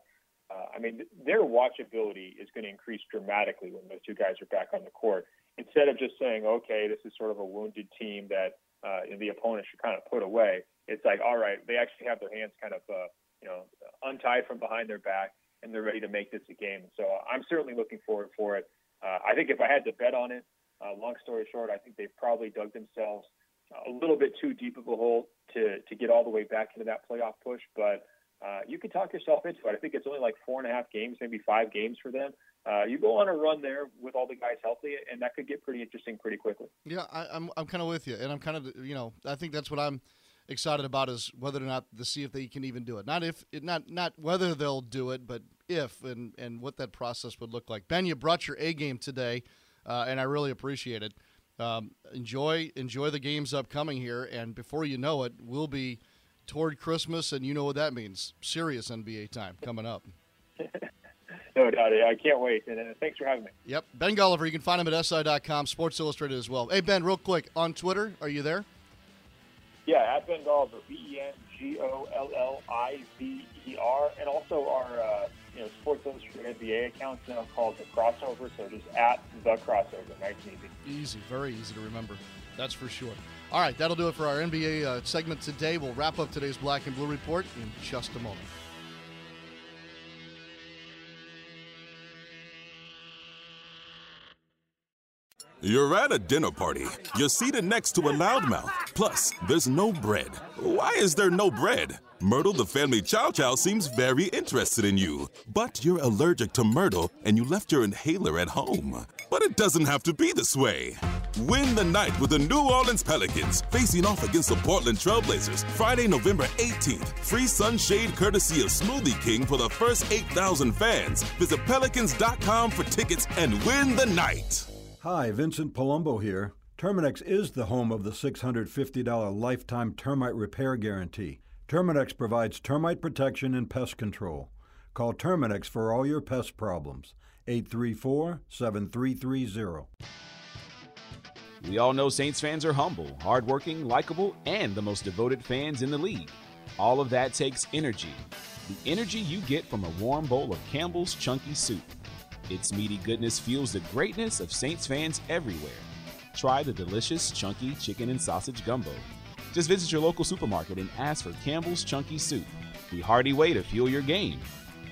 uh, I mean, their watchability is going to increase dramatically when those two guys are back on the court. Instead of just saying, okay, this is sort of a wounded team that uh, the opponent should kind of put away, it's like, all right, they actually have their hands kind of, uh, you know, untied from behind their back and they're ready to make this a game. So I'm certainly looking forward for it. Uh, I think if I had to bet on it, uh, long story short, I think they've probably dug themselves a little bit too deep of a hole to to get all the way back into that playoff push. But uh, you can talk yourself into it. I think it's only like four and a half games, maybe five games for them. Uh, you go on a run there with all the guys healthy, and that could get pretty interesting pretty quickly. Yeah, I, I'm I'm kind of with you, and I'm kind of you know I think that's what I'm excited about is whether or not to see if they can even do it. Not if not not whether they'll do it, but if and and what that process would look like. Ben, you brought your A game today, uh, and I really appreciate it. Um, enjoy enjoy the games upcoming here, and before you know it, we'll be toward Christmas, and you know what that means. Serious NBA time coming up. no doubt. I can't wait. And uh, thanks for having me. Yep. Ben Golliver, you can find him at SI.com, Sports Illustrated as well. Hey, Ben, real quick, on Twitter, are you there? Yeah, at Ben Golliver, B E N G O L L I V E R, and also our uh, you know Sports Illustrated NBA account now called the Crossover. So just at the Crossover, nice and easy. Easy, very easy to remember. That's for sure. All right, that'll do it for our NBA uh, segment today. We'll wrap up today's Black and Blue report in just a moment. You're at a dinner party. You're seated next to a loudmouth. Plus, there's no bread. Why is there no bread? Myrtle the family chow chow seems very interested in you. But you're allergic to Myrtle and you left your inhaler at home. But it doesn't have to be this way. Win the night with the New Orleans Pelicans facing off against the Portland Trailblazers Friday, November 18th. Free sunshade courtesy of Smoothie King for the first 8,000 fans. Visit pelicans.com for tickets and win the night. Hi, Vincent Palumbo here. Terminix is the home of the $650 lifetime termite repair guarantee. Terminix provides termite protection and pest control. Call Terminix for all your pest problems. 834 7330. We all know Saints fans are humble, hardworking, likable, and the most devoted fans in the league. All of that takes energy. The energy you get from a warm bowl of Campbell's Chunky Soup. Its meaty goodness fuels the greatness of Saints fans everywhere. Try the delicious chunky chicken and sausage gumbo. Just visit your local supermarket and ask for Campbell's Chunky Soup, the hearty way to fuel your game,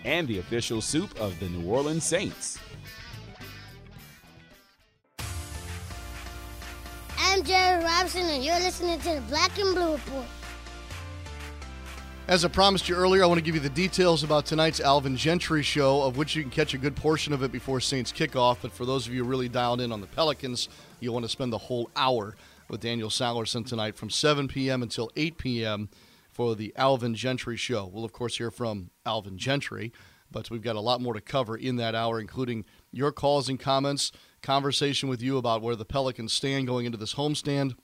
and the official soup of the New Orleans Saints. I'm Jerry Robinson, and you're listening to the Black and Blue Report. As I promised you earlier, I want to give you the details about tonight's Alvin Gentry show, of which you can catch a good portion of it before Saints kickoff. But for those of you really dialed in on the Pelicans, you'll want to spend the whole hour with Daniel Sallerson tonight from 7 p.m. until 8 p.m. for the Alvin Gentry show. We'll, of course, hear from Alvin Gentry, but we've got a lot more to cover in that hour, including your calls and comments, conversation with you about where the Pelicans stand going into this homestand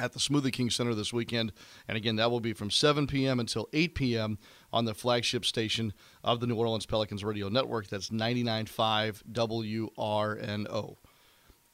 at the Smoothie King Center this weekend. And again, that will be from 7 p.m. until 8 p.m. on the flagship station of the New Orleans Pelicans Radio Network. That's 99.5 WRNO.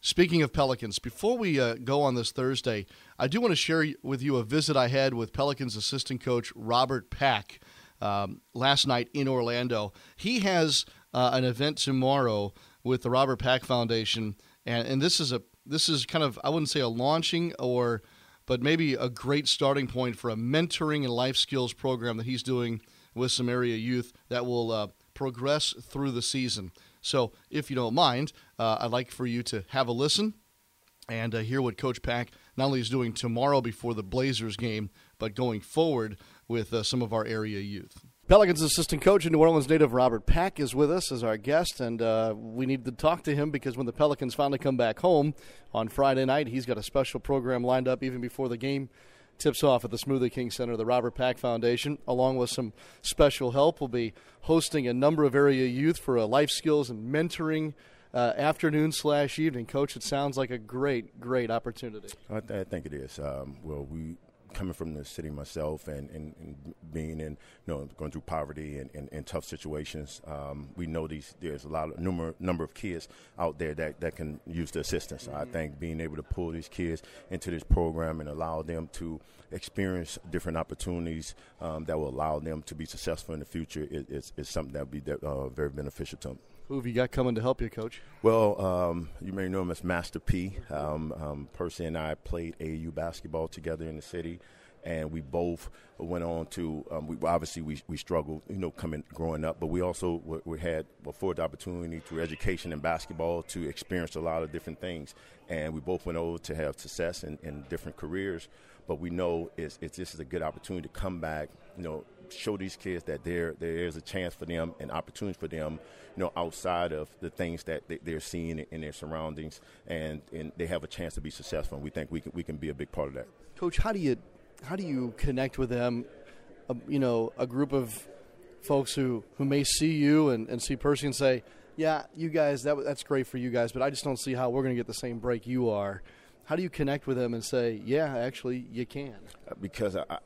Speaking of Pelicans, before we uh, go on this Thursday, I do want to share with you a visit I had with Pelicans assistant coach Robert Pack um, last night in Orlando. He has uh, an event tomorrow with the Robert Pack Foundation, and, and this is a this is kind of I wouldn't say a launching or but maybe a great starting point for a mentoring and life skills program that he's doing with some area youth that will uh, progress through the season. So, if you don't mind, uh, I'd like for you to have a listen and uh, hear what Coach Pack not only is doing tomorrow before the Blazers game, but going forward with uh, some of our area youth. Pelicans assistant coach and New Orleans native Robert Pack is with us as our guest, and uh, we need to talk to him because when the Pelicans finally come back home on Friday night, he's got a special program lined up even before the game tips off at the Smoothie King Center. The Robert Pack Foundation, along with some special help, will be hosting a number of area youth for a life skills and mentoring. Uh, afternoon slash evening, coach. It sounds like a great, great opportunity. I, th- I think it is. Um, well, we coming from the city myself and, and, and, being in, you know, going through poverty and, and, and tough situations, um, we know these. There's a lot of number number of kids out there that, that can use the assistance. Mm-hmm. I think being able to pull these kids into this program and allow them to experience different opportunities um, that will allow them to be successful in the future is, is, is something that would be uh, very beneficial to them. Who have you got coming to help you, Coach? Well, um, you may know him as Master P. Um, um, Percy and I played AAU basketball together in the city, and we both went on to. Um, we obviously we, we struggled, you know, coming growing up, but we also we, we had afforded the opportunity through education and basketball to experience a lot of different things, and we both went over to have success in, in different careers. But we know it's, it's this is a good opportunity to come back, you know, show these kids that there there is a chance for them and opportunity for them, you know, outside of the things that they, are seeing in their surroundings, and, and they have a chance to be successful. And we think we can we can be a big part of that. Coach, how do you how do you connect with them? Uh, you know, a group of folks who, who may see you and, and see Percy and say, "Yeah, you guys, that that's great for you guys, but I just don't see how we're going to get the same break you are." How do you connect with them and say, "Yeah, actually, you can"? Uh, because I,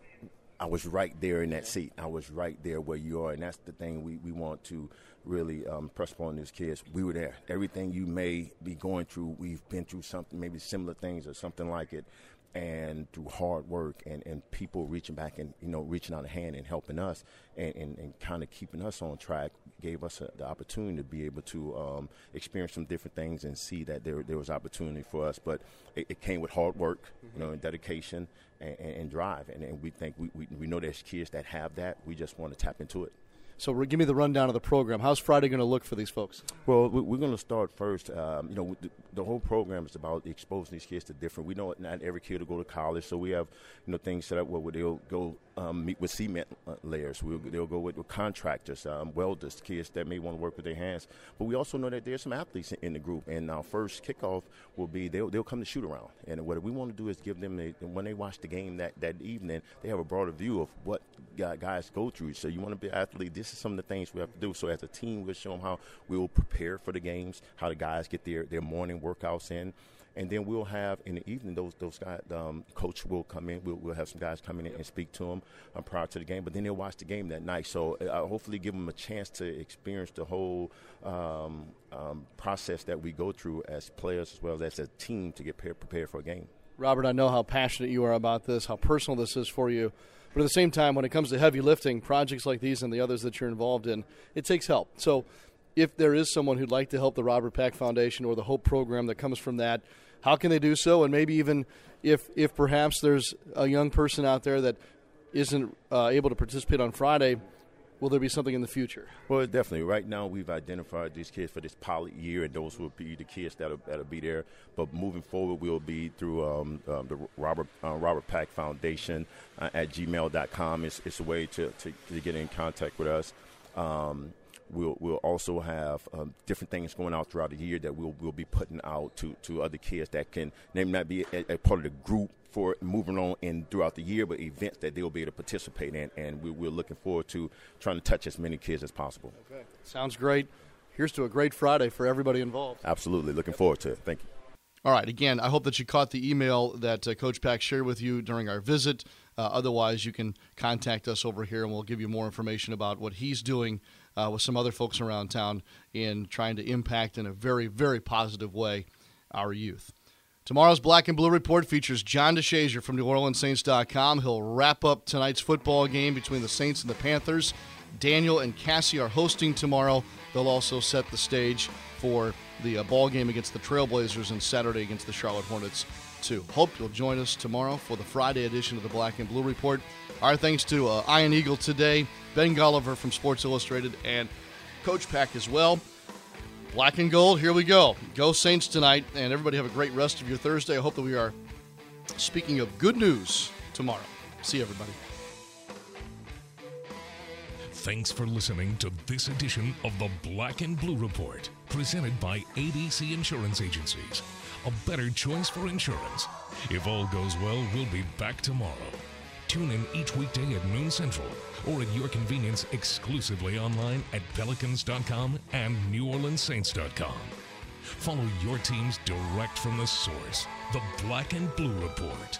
I was right there in that seat. I was right there where you are, and that's the thing we, we want to really um, press upon these kids. We were there. Everything you may be going through, we've been through something, maybe similar things or something like it, and through hard work and, and people reaching back and you know reaching out a hand and helping us and, and, and kind of keeping us on track gave us a, the opportunity to be able to um, experience some different things and see that there, there was opportunity for us but it, it came with hard work mm-hmm. you know and dedication and, and drive and, and, we think we, we, we know there's kids that have that we just want to tap into it so give me the rundown of the program. How's Friday going to look for these folks? Well, we're going to start first. Um, you know, the, the, whole program is about exposing these kids to different. We know not every kid will go to college, so we have you know things set up where they'll go um, meet with cement uh, layers. We'll, they'll go with, with contractors, um, welders, kids that may want to work with their hands. But we also know that there's some athletes in, in the group, and our first kickoff will be they'll, they'll come to shoot around. And what we want to do is give them, a, when they watch the game that, that evening, they have a broader view of what guys go through. So you want to be an athlete, this is some of the things we have to do. So as a team, we'll show them how we will prepare for the games, how the guys get their, their morning workouts in and then we'll have in the evening those those guys. Um, coach will come in. We'll, we'll have some guys come in and speak to them um, prior to the game. But then they'll watch the game that night. So uh, hopefully give them a chance to experience the whole um, um, process that we go through as players as well as a team to get prepared for a game. Robert, I know how passionate you are about this, how personal this is for you. But at the same time, when it comes to heavy lifting, projects like these and the others that you're involved in, it takes help. So if there is someone who'd like to help the Robert Pack Foundation or the Hope program that comes from that, how can they do so? And maybe even if if perhaps there's a young person out there that isn't uh, able to participate on Friday, will there be something in the future? Well, definitely. Right now, we've identified these kids for this pilot year, and those will be the kids that'll, that'll be there. But moving forward, we'll be through um, um, the Robert uh, Robert Pack Foundation uh, at gmail.com. It's, it's a way to, to, to get in contact with us. Um, We'll, we'll also have um, different things going out throughout the year that we'll, we'll be putting out to, to other kids that can, they may not be a, a part of the group for moving on in throughout the year, but events that they'll be able to participate in. And we, we're looking forward to trying to touch as many kids as possible. Okay. Sounds great. Here's to a great Friday for everybody involved. Absolutely. Looking forward to it. Thank you. All right. Again, I hope that you caught the email that uh, Coach Pack shared with you during our visit. Uh, otherwise, you can contact us over here and we'll give you more information about what he's doing uh, with some other folks around town in trying to impact in a very, very positive way our youth. Tomorrow's Black and Blue Report features John DeShazier from NewOrleansSaints.com. He'll wrap up tonight's football game between the Saints and the Panthers. Daniel and Cassie are hosting tomorrow. They'll also set the stage for the uh, ball game against the Trailblazers and Saturday against the Charlotte Hornets, too. Hope you'll join us tomorrow for the Friday edition of the Black and Blue Report. Our thanks to uh, Iron Eagle today, Ben Golliver from Sports Illustrated, and Coach Pack as well. Black and gold, here we go. Go Saints tonight, and everybody have a great rest of your Thursday. I hope that we are speaking of good news tomorrow. See everybody. Thanks for listening to this edition of the Black and Blue Report, presented by ABC Insurance Agencies. A better choice for insurance. If all goes well, we'll be back tomorrow. Tune in each weekday at noon central or at your convenience exclusively online at pelicans.com and neworleanssaints.com. Follow your teams direct from the source, the Black and Blue Report.